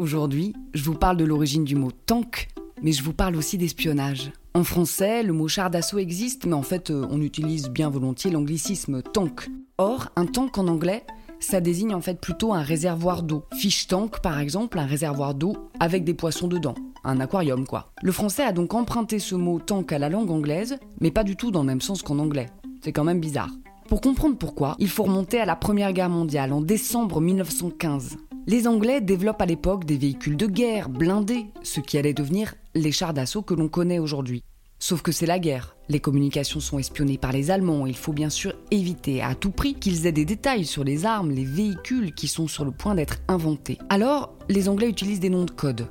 Aujourd'hui, je vous parle de l'origine du mot tank, mais je vous parle aussi d'espionnage. En français, le mot char d'assaut existe, mais en fait, euh, on utilise bien volontiers l'anglicisme tank. Or, un tank en anglais, ça désigne en fait plutôt un réservoir d'eau. Fish tank, par exemple, un réservoir d'eau avec des poissons dedans. Un aquarium, quoi. Le français a donc emprunté ce mot tank à la langue anglaise, mais pas du tout dans le même sens qu'en anglais. C'est quand même bizarre. Pour comprendre pourquoi, il faut remonter à la Première Guerre mondiale, en décembre 1915. Les Anglais développent à l'époque des véhicules de guerre blindés, ce qui allait devenir les chars d'assaut que l'on connaît aujourd'hui. Sauf que c'est la guerre. Les communications sont espionnées par les Allemands. Il faut bien sûr éviter à tout prix qu'ils aient des détails sur les armes, les véhicules qui sont sur le point d'être inventés. Alors, les Anglais utilisent des noms de code.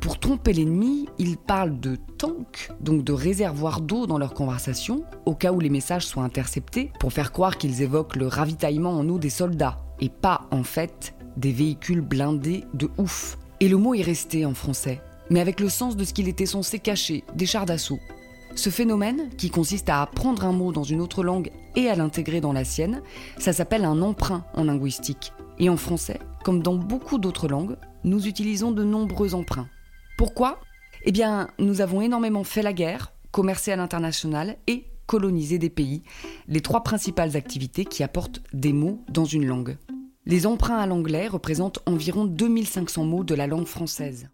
Pour tromper l'ennemi, ils parlent de tanks, donc de réservoirs d'eau dans leur conversation, au cas où les messages soient interceptés, pour faire croire qu'ils évoquent le ravitaillement en eau des soldats, et pas en fait des véhicules blindés de ouf. Et le mot est resté en français, mais avec le sens de ce qu'il était censé cacher, des chars d'assaut. Ce phénomène, qui consiste à apprendre un mot dans une autre langue et à l'intégrer dans la sienne, ça s'appelle un emprunt en linguistique. Et en français, comme dans beaucoup d'autres langues, nous utilisons de nombreux emprunts. Pourquoi? Eh bien, nous avons énormément fait la guerre, commercé à l'international et colonisé des pays, les trois principales activités qui apportent des mots dans une langue. Les emprunts à l'anglais représentent environ 2500 mots de la langue française.